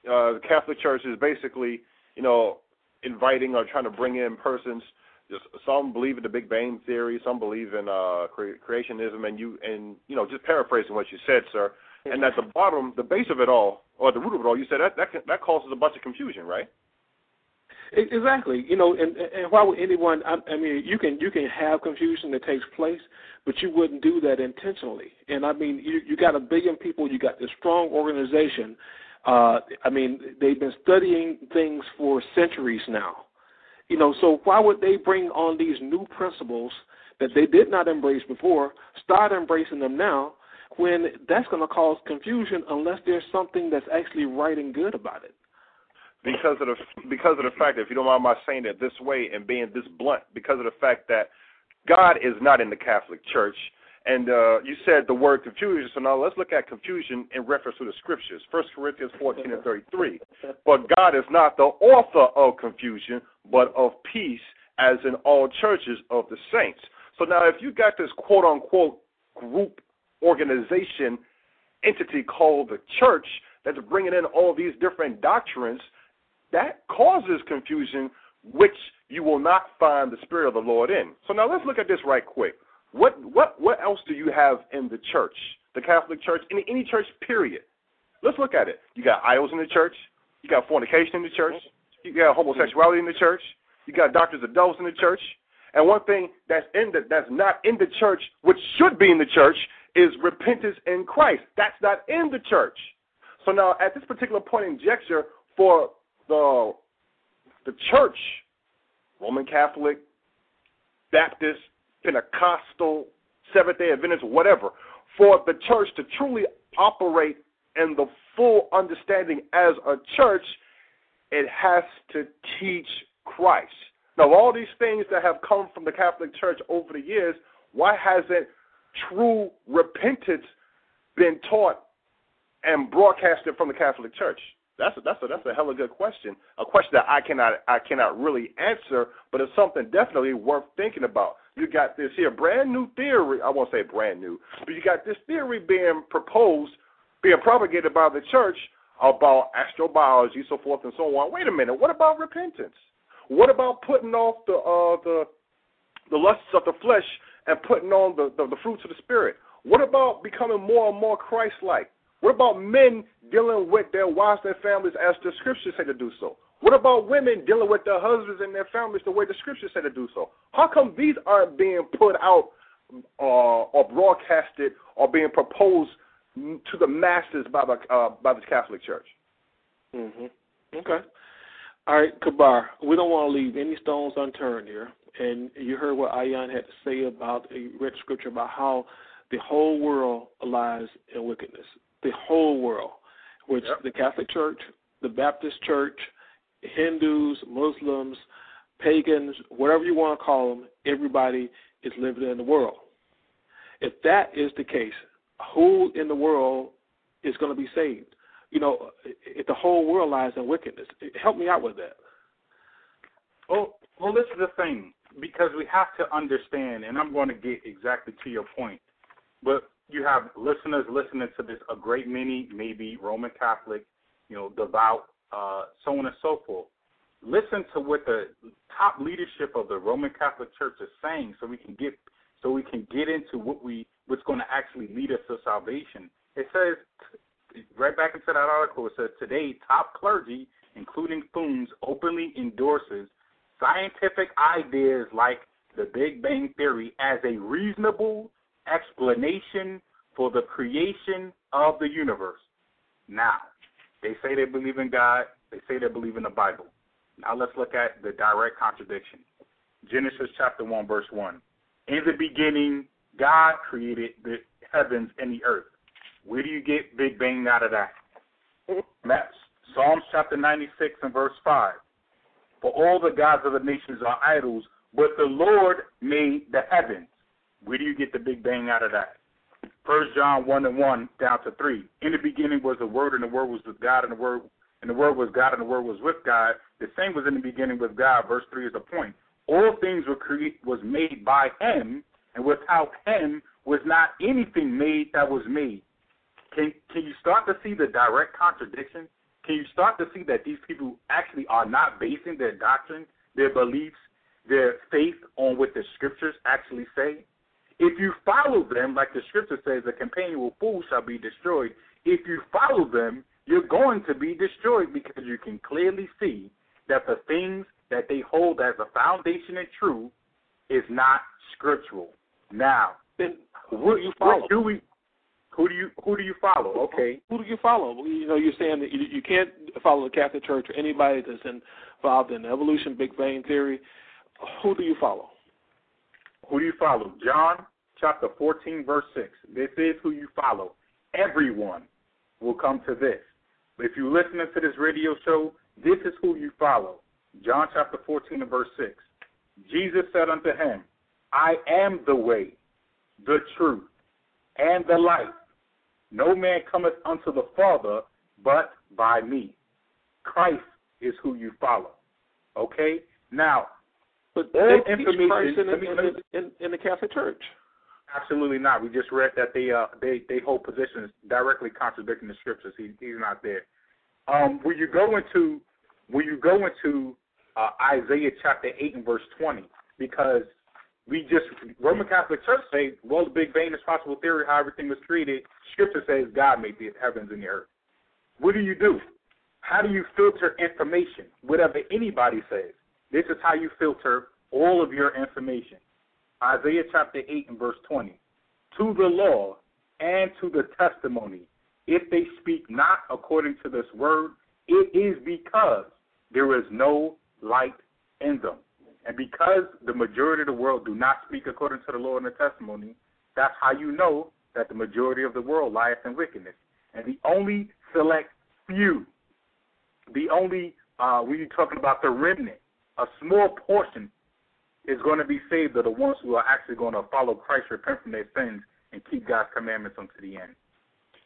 uh, the Catholic Church is basically you know inviting or trying to bring in persons. Just some believe in the Big Bang theory, some believe in uh, cre- creationism, and you and you know just paraphrasing what you said, sir. And at the bottom, the base of it all, or the root of it all, you said that that that causes a bunch of confusion, right? Exactly. You know, and and why would anyone? I, I mean, you can you can have confusion that takes place, but you wouldn't do that intentionally. And I mean, you you got a billion people. You got this strong organization. Uh, I mean, they've been studying things for centuries now. You know, so why would they bring on these new principles that they did not embrace before? Start embracing them now, when that's going to cause confusion unless there's something that's actually right and good about it because of the because of the fact that if you don't mind my saying it this way and being this blunt, because of the fact that God is not in the Catholic Church. And uh, you said the word confusion. So now let's look at confusion in reference to the scriptures. First Corinthians 14 and 33. But God is not the author of confusion, but of peace, as in all churches of the saints. So now, if you got this quote unquote group organization entity called the church that's bringing in all these different doctrines, that causes confusion, which you will not find the Spirit of the Lord in. So now let's look at this right quick. What what what else do you have in the church, the Catholic Church, any any church period? Let's look at it. You got idols in the church. You got fornication in the church. You got homosexuality in the church. You got doctors of devils in the church. And one thing that's in the, that's not in the church, which should be in the church, is repentance in Christ. That's not in the church. So now, at this particular point in juncture, for the the church, Roman Catholic, Baptist, Pentecostal, Seventh Day Adventist, whatever, for the church to truly operate in the full understanding as a church, it has to teach Christ. Now, all these things that have come from the Catholic Church over the years, why hasn't true repentance been taught and broadcasted from the Catholic Church? That's a, that's a that's a hella good question. A question that I cannot I cannot really answer, but it's something definitely worth thinking about. You got this here brand new theory. I won't say brand new, but you got this theory being proposed, being propagated by the church about astrobiology, so forth and so on. Wait a minute. What about repentance? What about putting off the uh, the the lusts of the flesh and putting on the, the, the fruits of the spirit? What about becoming more and more Christ-like? What about men dealing with their wives and families as the scriptures say to do so? What about women dealing with their husbands and their families the way the scriptures say to do so? How come these aren't being put out uh, or broadcasted or being proposed to the masses by the uh, by the Catholic Church? Mhm. Okay. All right, Kabar. We don't want to leave any stones unturned here. And you heard what Ayan had to say about a read scripture about how the whole world lies in wickedness the whole world, which yep. the Catholic Church, the Baptist Church, Hindus, Muslims, pagans, whatever you want to call them, everybody is living in the world. If that is the case, who in the world is going to be saved? You know, if the whole world lies in wickedness, help me out with that. Oh, well, this is the thing because we have to understand, and I'm going to get exactly to your point. But you have listeners listening to this, a great many, maybe Roman Catholic, you know, devout, uh, so on and so forth. Listen to what the top leadership of the Roman Catholic Church is saying, so we can get so we can get into what we what's going to actually lead us to salvation. It says right back into that article. It says today top clergy, including Funes, openly endorses scientific ideas like the Big Bang Theory as a reasonable explanation for the creation of the universe. Now, they say they believe in God, they say they believe in the Bible. Now let's look at the direct contradiction. Genesis chapter 1, verse 1. In the beginning, God created the heavens and the earth. Where do you get Big Bang out of that? That's Psalms chapter 96 and verse 5. For all the gods of the nations are idols, but the Lord made the heavens. Where do you get the big bang out of that? First John one and one down to three. In the beginning was the Word, and the Word was with God, and the Word and the Word was God, and the Word was with God. The same was in the beginning with God. Verse three is the point. All things were created was made by Him, and without Him was not anything made that was made. Can can you start to see the direct contradiction? Can you start to see that these people actually are not basing their doctrine, their beliefs, their faith on what the scriptures actually say? If you follow them, like the scripture says, the companion of fools shall be destroyed. If you follow them, you're going to be destroyed because you can clearly see that the things that they hold as a foundation and true is not scriptural. Now, then who do you follow? Do we? Who do you who do you follow? Okay. Who do you follow? You know, you're saying that you, you can't follow the Catholic Church or anybody that's involved in evolution, Big Bang theory. Who do you follow? Who do you follow? John chapter 14, verse 6. This is who you follow. Everyone will come to this. If you're listening to this radio show, this is who you follow. John chapter 14 and verse 6. Jesus said unto him, I am the way, the truth, and the life. No man cometh unto the Father but by me. Christ is who you follow. Okay? Now, but all information in, in, in, in the Catholic Church. Absolutely not. We just read that they uh they they hold positions directly contradicting the scriptures. He he's not there. Um, when you go into when you go into uh, Isaiah chapter eight and verse twenty, because we just Roman Catholic Church say, well, the Big Bang is possible theory, how everything was created. Scripture says God made the heavens and the earth. What do you do? How do you filter information? Whatever anybody says. This is how you filter all of your information. Isaiah chapter 8 and verse 20. To the law and to the testimony, if they speak not according to this word, it is because there is no light in them. And because the majority of the world do not speak according to the law and the testimony, that's how you know that the majority of the world lieth in wickedness. And the only select few, the only, uh, when you're talking about the remnant, a small portion is going to be saved are the ones who are actually going to follow Christ, repent from their sins, and keep God's commandments unto the end.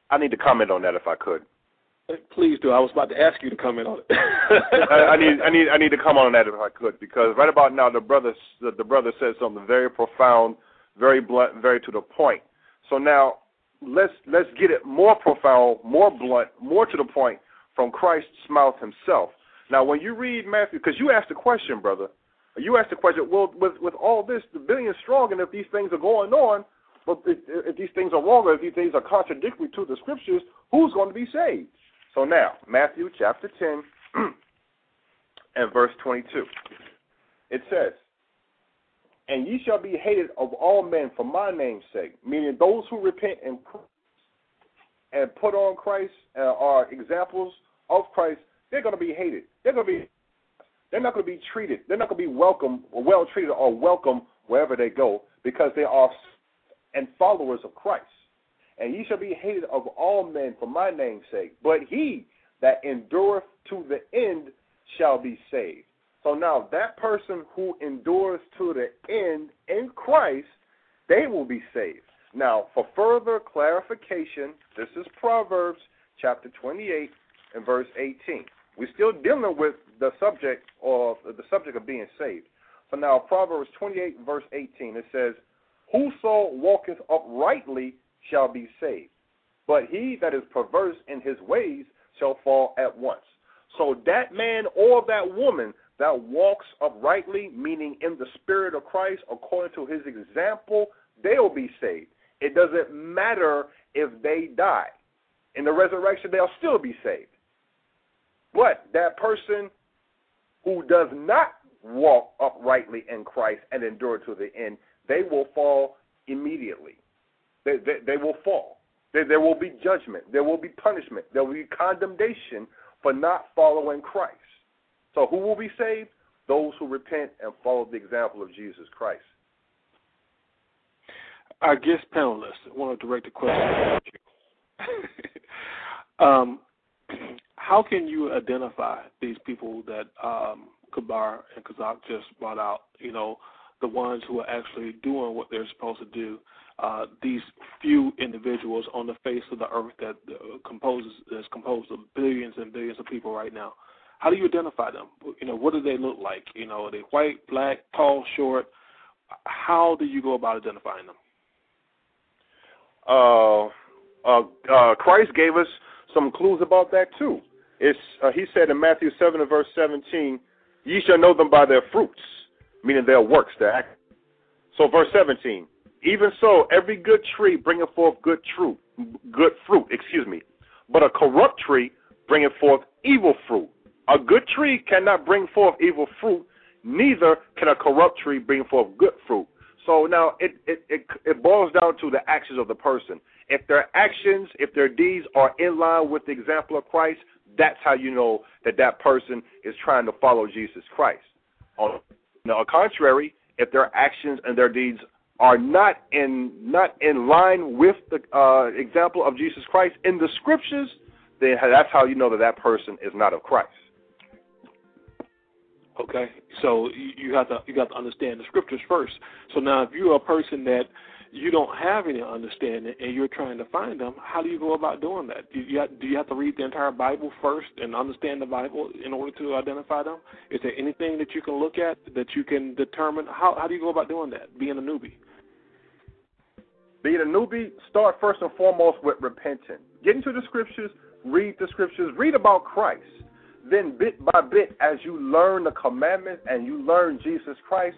I need to comment on that if I could. Please do. I was about to ask you to comment on it. I, I, need, I need, I need to comment on that if I could, because right about now the brother, the, the brother said something very profound, very blunt, very to the point. So now let's let's get it more profound, more blunt, more to the point from Christ's mouth himself. Now, when you read Matthew, because you asked the question, brother, you asked the question, well, with with all this, the billion strong, and if these things are going on, but if, if these things are wrong, or if these things are contradictory to the scriptures, who's going to be saved? So now, Matthew chapter 10 and verse 22. It says, And ye shall be hated of all men for my name's sake, meaning those who repent and and put on Christ uh, are examples of Christ, they're going to be hated. They're going to be they're not going to be treated. They're not going to be welcome or well treated or welcome wherever they go because they are and followers of Christ. And ye shall be hated of all men for my name's sake. But he that endureth to the end shall be saved. So now that person who endures to the end in Christ, they will be saved. Now, for further clarification, this is Proverbs chapter 28 and verse 18. We're still dealing with the subject of the subject of being saved. So now Proverbs 28 verse 18 it says, "Whoso walketh uprightly shall be saved, but he that is perverse in his ways shall fall at once." So that man or that woman that walks uprightly, meaning in the spirit of Christ, according to his example, they'll be saved. It doesn't matter if they die. In the resurrection, they'll still be saved. But that person who does not walk uprightly in Christ and endure to the end, they will fall immediately. They, they, they will fall. There, there will be judgment. There will be punishment. There will be condemnation for not following Christ. So who will be saved? Those who repent and follow the example of Jesus Christ. Our guest panelists want to direct a question to you. um, how can you identify these people that um, Kabar and Kazak just brought out? You know, the ones who are actually doing what they're supposed to do. Uh, these few individuals on the face of the earth that uh, composes is composed of billions and billions of people right now. How do you identify them? You know, what do they look like? You know, are they white, black, tall, short? How do you go about identifying them? Uh, uh, uh, Christ gave us some clues about that too. It's uh, he said in Matthew seven and verse seventeen, "Ye shall know them by their fruits," meaning their works, their act. So verse seventeen, even so, every good tree bringeth forth good fruit, good fruit. Excuse me, but a corrupt tree bringeth forth evil fruit. A good tree cannot bring forth evil fruit, neither can a corrupt tree bring forth good fruit. So now it, it, it, it boils down to the actions of the person. If their actions, if their deeds are in line with the example of Christ, that's how you know that that person is trying to follow Jesus Christ. On the contrary, if their actions and their deeds are not in not in line with the uh, example of Jesus Christ in the scriptures, then that's how you know that that person is not of Christ. Okay, so you have to you got to understand the scriptures first. So now, if you're a person that you don't have any understanding and you're trying to find them, how do you go about doing that? Do you have, do you have to read the entire Bible first and understand the Bible in order to identify them? Is there anything that you can look at that you can determine? How how do you go about doing that? Being a newbie. Being a newbie, start first and foremost with repenting. Get into the scriptures, read the scriptures, read about Christ. Then, bit by bit, as you learn the commandments and you learn Jesus Christ,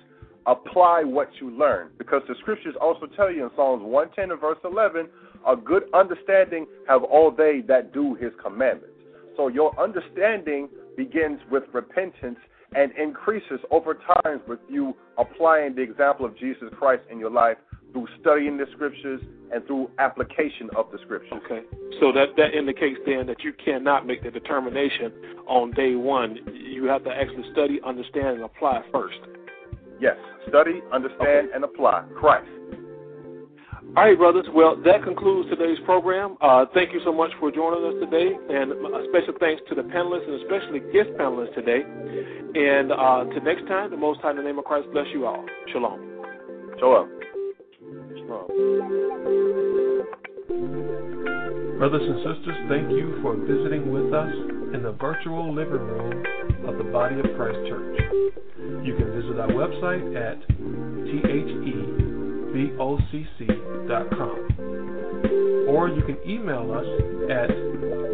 apply what you learn. Because the scriptures also tell you in Psalms 110 and verse 11, a good understanding have all they that do his commandments. So your understanding begins with repentance and increases over time with you applying the example of Jesus Christ in your life through studying the scriptures and through application of the scriptures. Okay. So that that indicates then that you cannot make the determination on day one. You have to actually study, understand, and apply first. Yes, study, understand, okay. and apply. Christ. All right, brothers. Well, that concludes today's program. Uh, thank you so much for joining us today, and a special thanks to the panelists and especially guest panelists today. And uh, to next time, the Most High in the name of Christ bless you all. Shalom. Shalom. Shalom. Brothers and sisters, thank you for visiting with us in the virtual living room of the Body of Christ Church. You can visit our website at thebocc.com or you can email us at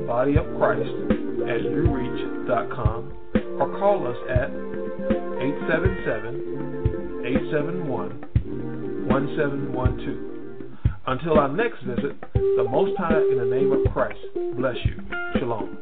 bodyofchrist at ureach.com or call us at 877 871 1712. Until our next visit, the Most High in the name of Christ bless you. Shalom.